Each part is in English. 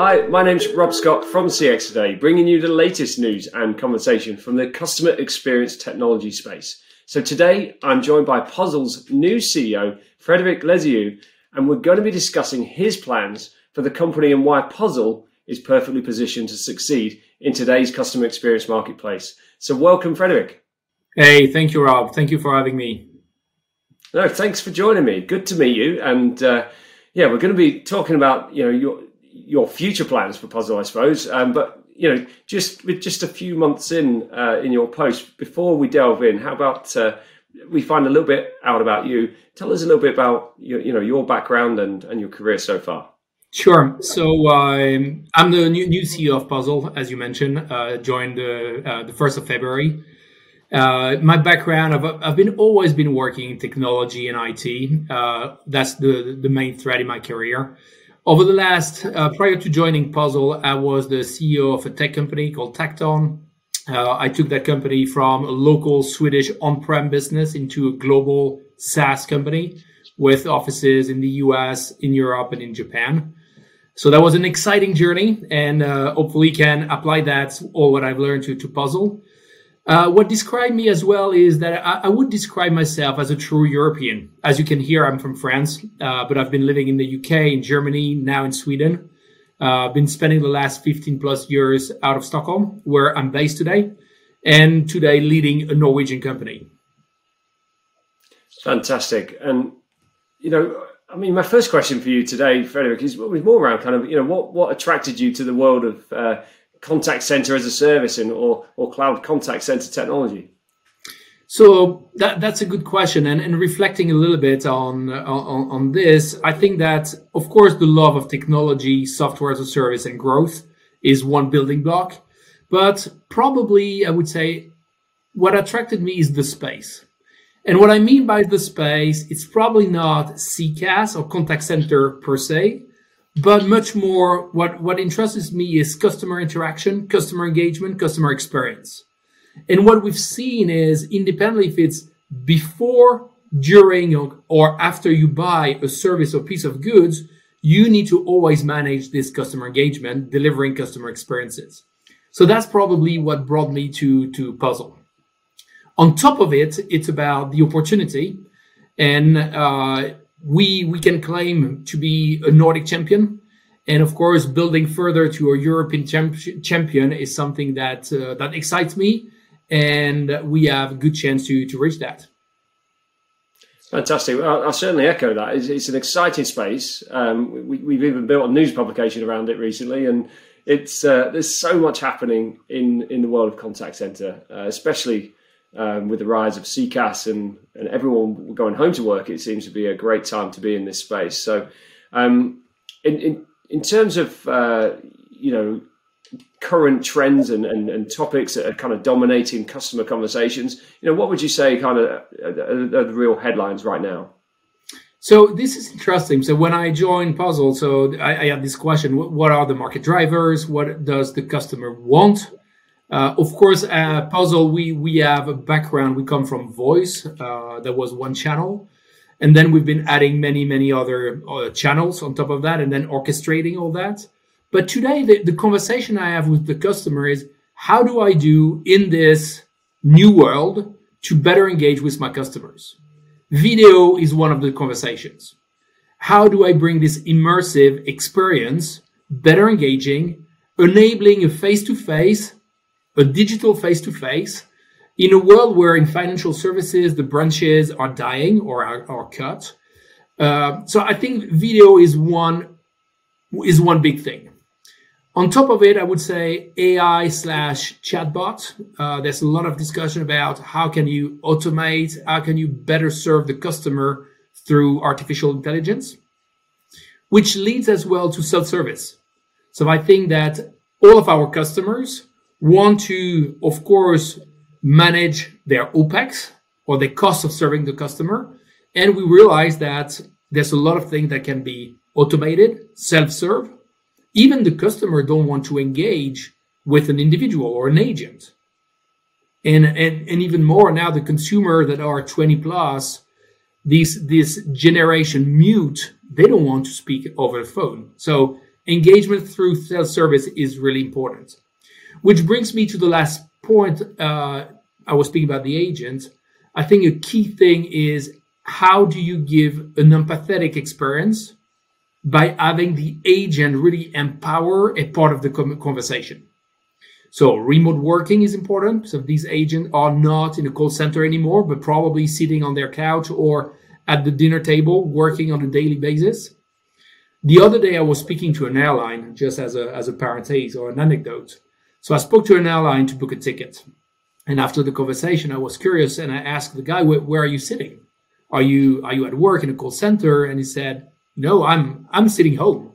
Hi, my name's Rob Scott from CX Today, bringing you the latest news and conversation from the customer experience technology space. So today I'm joined by Puzzel's new CEO, Frederic Lesieux, and we're going to be discussing his plans for the company and why Puzzel is perfectly positioned to succeed in today's customer experience marketplace. So welcome, Frederic. Hey, thank you, Rob. Thank you for having me. No, thanks for joining me. Good to meet you. And uh, yeah, we're going to be talking about you know your your future plans for Puzzel, I suppose. Um, but you know, just with just a few months in uh, in your post, before we delve in, how about uh, we find a little bit out about you? Tell us a little bit about your, you know your background and and your career so far. Sure. So um, I'm the new, new CEO of Puzzel, as you mentioned. Uh, joined uh, the first of February. Uh, my background, I've, I've been always been working in technology and IT. Uh, that's the the main thread in my career. Over the last, uh, prior to joining Puzzel, I was the CEO of a tech company called Tacton. Uh, I took that company from a local Swedish on-prem business into a global SaaS company with offices in the US, in Europe, and in Japan. So that was an exciting journey, and uh, hopefully can apply that all what I've learned to, to Puzzel. Uh, what described me as well is that I, I, would describe myself as a true European. As you can hear, I'm from France, uh, but I've been living in the UK, in Germany, now in Sweden. I've uh, been spending the last 15 plus years out of Stockholm, where I'm based today, and today leading a Norwegian company. Fantastic. And, you know, I mean, my first question for you today, Frederic, is more around kind of, you know, what, what attracted you to the world of uh, contact center as a service and or, or cloud contact center technology? So that that's a good question, and, and reflecting a little bit on, on on this, I think that of course the love of technology, software as a service, and growth is one building block, but probably I would say what attracted me is the space. And what I mean by the space, it's probably not CCaaS or contact center per se, but much more what, what interests me is customer interaction, customer engagement, customer experience. And what we've seen is independently if it's before, during, or after you buy a service or piece of goods, you need to always manage this customer engagement, delivering customer experiences. So that's probably what brought me to, to Puzzel. On top of it, it's about the opportunity. And uh, we we can claim to be a Nordic champion, and of course, building further to a European champ- champion is something that uh, that excites me, and we have a good chance to to reach that. Fantastic. Well, I'll certainly echo that. It's, it's an exciting space. Um, we, have even built a news publication around it recently, and it's uh, there's so much happening in in the world of contact center, uh, especially um, with the rise of CCaaS and, and everyone going home to work, it seems to be a great time to be in this space. So, um, in, in, in terms of uh, you know current trends and, and, and, topics that are kind of dominating customer conversations, you know, what would you say kind of are the real headlines right now? So this is interesting. So when I joined Puzzel, so I, I have this question: What are the market drivers? What does the customer want? Uh, of course, uh, Puzzel, we, we have a background. We come from voice. Uh, that was one channel. And then we've been adding many, many other uh, channels on top of that and then orchestrating all that. But today, the, the conversation I have with the customer is how do I do in this new world to better engage with my customers? Video is one of the conversations. How do I bring this immersive experience, better engaging, enabling a face to face a digital face to face in a world where in financial services the branches are dying or are, are cut. Uh, so I think video is one is one big thing. On top of it, I would say AI slash chatbot. Uh, there's a lot of discussion about how can you automate, how can you better serve the customer through artificial intelligence, which leads as well to self-service. So I think that all of our customers want to, of course, manage their OPEX or the cost of serving the customer. And we realize that there's a lot of things that can be automated, self-serve. Even the customer don't want to engage with an individual or an agent. And, and, and even more now, the consumer that are 20 plus, these, this generation mute, they don't want to speak over the phone. So engagement through self-service is really important. Which brings me to the last point. Uh, I was speaking about the agent. I think a key thing is how do you give an empathetic experience by having the agent really empower a part of the conversation. So remote working is important. So these agents are not in a call center anymore, but probably sitting on their couch or at the dinner table working on a daily basis. The other day I was speaking to an airline just as a, as a parenthesis or an anecdote. So I spoke to an airline to book a ticket. And after the conversation, I was curious and I asked the guy, where, are you sitting? Are you, are you at work in a call center? And he said, no, I'm, I'm sitting home.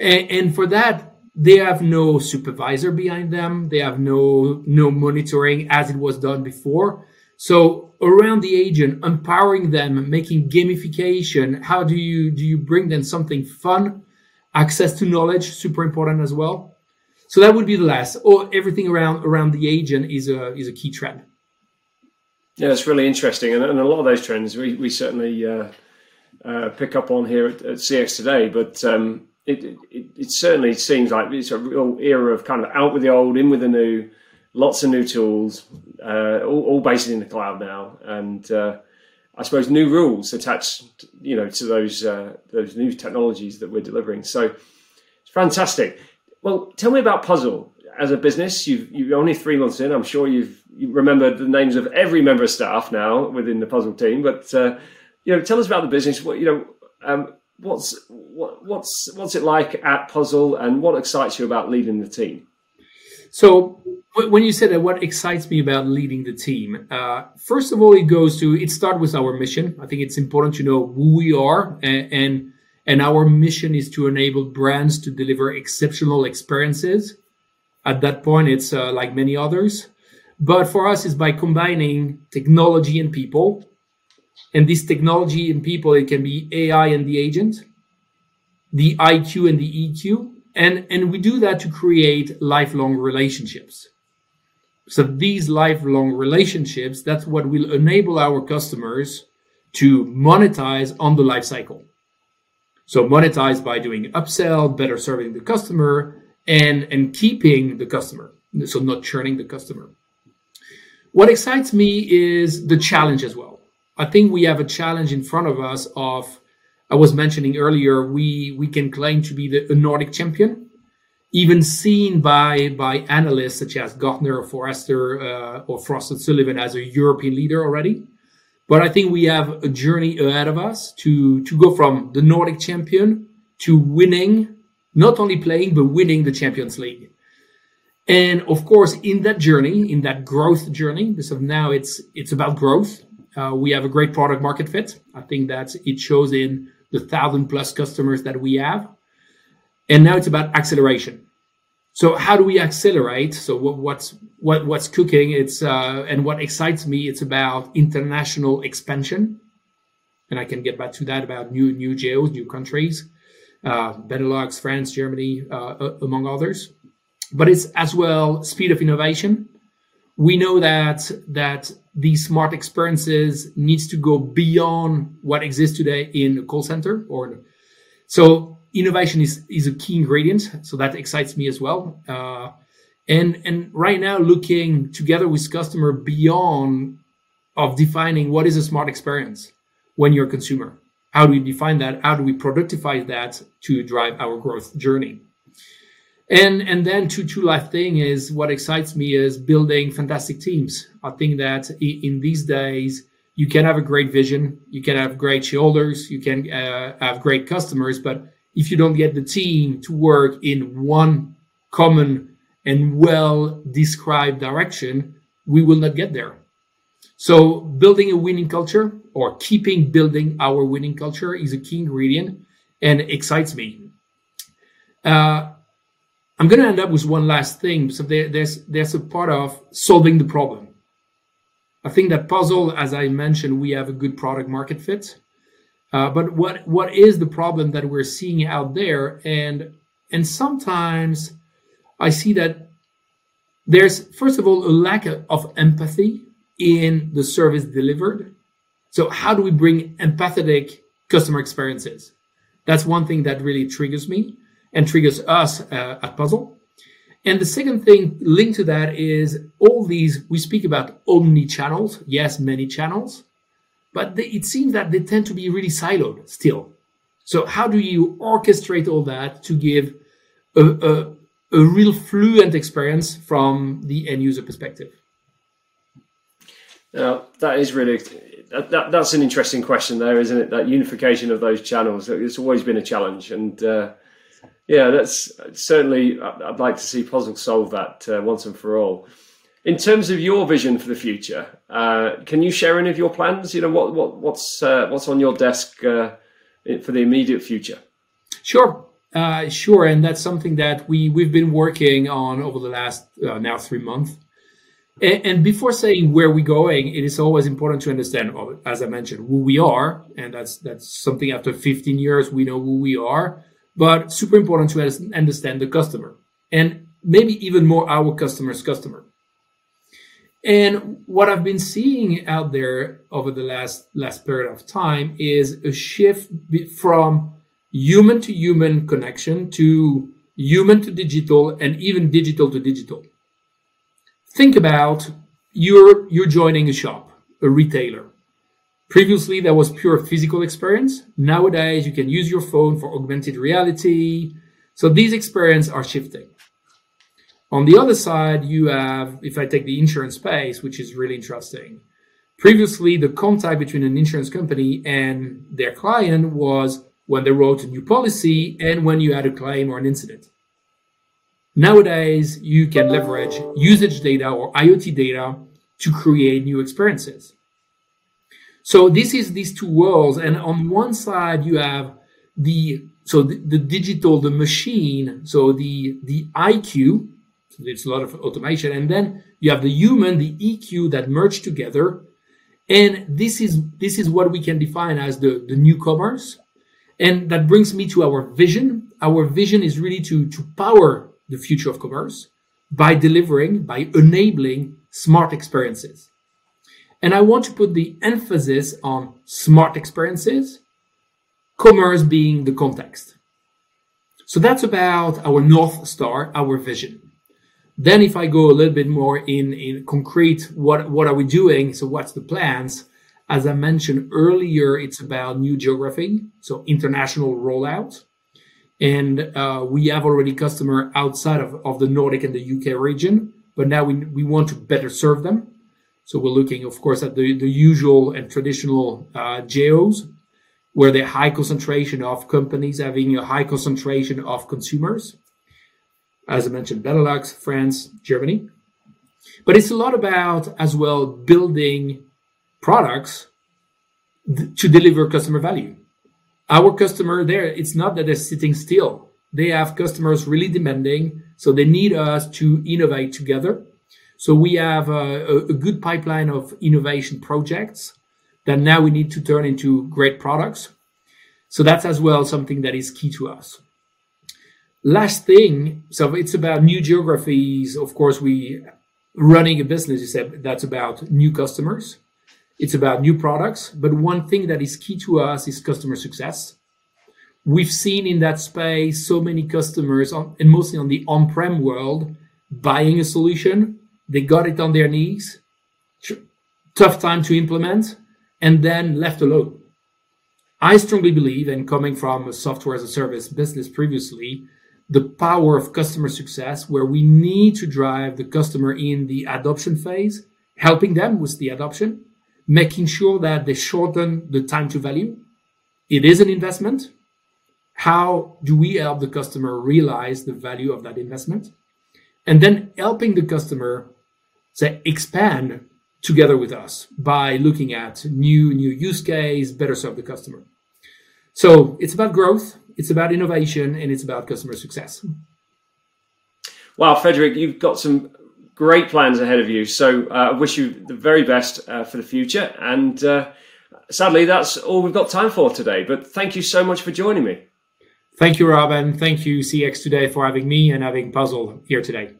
And, and for that, they have no supervisor behind them. They have no, no monitoring as it was done before. So around the agent, empowering them, making gamification. How do you, do you bring them something fun? Access to knowledge, super important as well so that would be the last. Or everything around around the agent is a is a key trend. Yeah, it's really interesting, and, and a lot of those trends we we certainly uh, uh, pick up on here at, at CX today. But um, it, it, it certainly seems like it's a real era of kind of out with the old, in with the new. Lots of new tools, uh, all, all, based in the cloud now, and uh, I suppose new rules attached, you know, to those uh, those new technologies that we're delivering. So it's fantastic. Well, tell me about Puzzel as a business. You've you're only three months in. I'm sure you've you remembered the names of every member of staff now within the Puzzel team. But uh, you know, tell us about the business. What you know, um, what's what, what's what's it like at Puzzel, and what excites you about leading the team? So when you said that, what excites me about leading the team? Uh, first of all, it goes to it starts with our mission. I think it's important to know who we are and, and and our mission is to enable brands to deliver exceptional experiences. At that point, it's uh, like many others. But for us, it's by combining technology and people. And this technology and people, it can be AI and the agent, the IQ and the EQ. And, and we do that to create lifelong relationships. So these lifelong relationships, that's what will enable our customers to monetize on the life cycle. So monetize by doing upsell, better serving the customer, and and keeping the customer. So not churning the customer. What excites me is the challenge as well. I think we have a challenge in front of us of I was mentioning earlier, we we can claim to be the Nordic champion, even seen by by analysts such as Gartner or Forrester uh, or Frost and Sullivan as a European leader already. But I think we have a journey ahead of us to, to go from the Nordic champion to winning, not only playing, but winning the Champions League. And of course, in that journey, in that growth journey, because now it's, it's about growth. Uh, we have a great product market fit. I think that it shows in the thousand plus customers that we have. And now it's about acceleration. So how do we accelerate? So what, what's what what's cooking? It's uh, and what excites me. It's about international expansion, and I can get back to that about new new geos, new countries, uh, Benelux, France, Germany, uh, among others. But it's as well speed of innovation. We know that that these smart experiences needs to go beyond what exists today in a call center or so innovation is is a key ingredient, so that excites me as well. Uh, and and right now, looking together with customer beyond of defining what is a smart experience when you're a consumer. How do we define that? How do we productify that to drive our growth journey? And and then two two life thing is what excites me is building fantastic teams. I think that in these days you can have a great vision, you can have great shareholders, you can uh, have great customers, but if you don't get the team to work in one common and well described direction, we will not get there. So building a winning culture or keeping building our winning culture is a key ingredient and excites me. Uh, I'm going to end up with one last thing. So there, there's there's a part of solving the problem. I think that Puzzel, as I mentioned, we have a good product market fit. Uh, but what what is the problem that we're seeing out there? And and sometimes I see that there's first of all a lack of empathy in the service delivered. So how do we bring empathetic customer experiences? That's one thing that really triggers me. and triggers us uh, at Puzzel. And the second thing linked to that is all these, we speak about omni channels. Yes, many channels, but they, it seems that they tend to be really siloed still. So how do you orchestrate all that to give a, a, a real fluent experience from the end user perspective? Now, that is really that, that, that's an interesting question there, isn't it? That unification of those channels. It's always been a challenge, and uh, yeah, that's certainly. I'd like to see Puzzel solve that uh, once and for all. In terms of your vision for the future, uh, can you share any of your plans? You know, what, what what's uh, what's on your desk uh, for the immediate future? Sure. Uh, sure, and that's something that we we've been working on over the last uh, now three months. And, and, before saying where we're going, it is always important to understand, as I mentioned, who we are, and that's that's something. After 15 years, we know who we are, but super important to understand the customer, and maybe even more our customer's customer. And what I've been seeing out there over the last last period of time is a shift from human to human connection to human to digital and even digital to digital. Think about you're you're joining a shop, a retailer. Previously there was pure physical experience. Nowadays you can use your phone for augmented reality. So these experiences are shifting. On the other side, you have, if I take the insurance space, which is really interesting. Previously, the contact between an insurance company and their client was when they wrote a new policy and when you had a claim or an incident. Nowadays, you can leverage usage data or IoT data to create new experiences. So this is these two worlds. And on one side, you have the, so the, the digital, the machine. So the, the IQ, it's a lot of automation. And then you have the human, the EQ that merge together. And this is, this is what we can define as the, the new commerce and that brings me to our vision. Our vision is really to, to power the future of commerce by delivering, by enabling smart experiences. And I want to put the emphasis on smart experiences, commerce being the context. So that's about our North Star, our vision. Then if I go a little bit more in, in concrete, what, what are we doing? So what's the plans? As I mentioned earlier, it's about new geography, so international rollout. And uh, we have already customer outside of, of the Nordic and the UK region, but now we, we want to better serve them. So we're looking, of course, at the, the usual and traditional uh, geos, where the high concentration of companies having a high concentration of consumers. As I mentioned, Benelux, France, Germany. But it's a lot about as well building products th- to deliver customer value. Our customer there, it's not that they're sitting still. They have customers really demanding, so they need us to innovate together. So we have a, a good pipeline of innovation projects that now we need to turn into great products. So that's as well something that is key to us. Last thing, so it's about new geographies. Of course, we running a business, you said that's about new customers. It's about new products. But one thing that is key to us is customer success. We've seen in that space so many customers, on, and mostly on the on prem world, buying a solution. They got it on their knees, tough time to implement, and then left alone. I strongly believe, and coming from a software as a service business previously, the power of customer success, where we need to drive the customer in the adoption phase, helping them with the adoption, making sure that they shorten the time to value. It is an investment. How do we help the customer realize the value of that investment? And then helping the customer say expand together with us by looking at new new use case, better serve the customer. So it's about growth, it's about innovation, and it's about customer success. Wow, Frederic, you've got some great plans ahead of you. So uh, I wish you the very best uh, for the future. And uh, sadly, that's all we've got time for today. But thank you so much for joining me. Thank you, Robin. Thank you, CX Today, for having me and having Puzzel here today.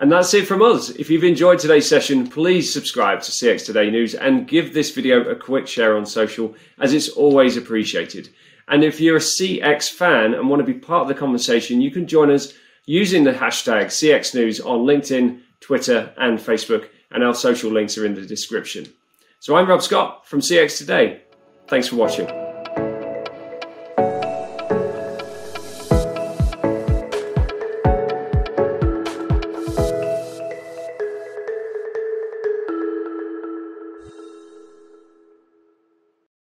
And that's it from us. If you've enjoyed today's session, please subscribe to CX Today News and give this video a quick share on social, as it's always appreciated. And if you're a CX fan and want to be part of the conversation, you can join us using the hashtag CX News on LinkedIn, Twitter, and Facebook. And our social links are in the description. So I'm Rob Scott from CX Today. Thanks for watching.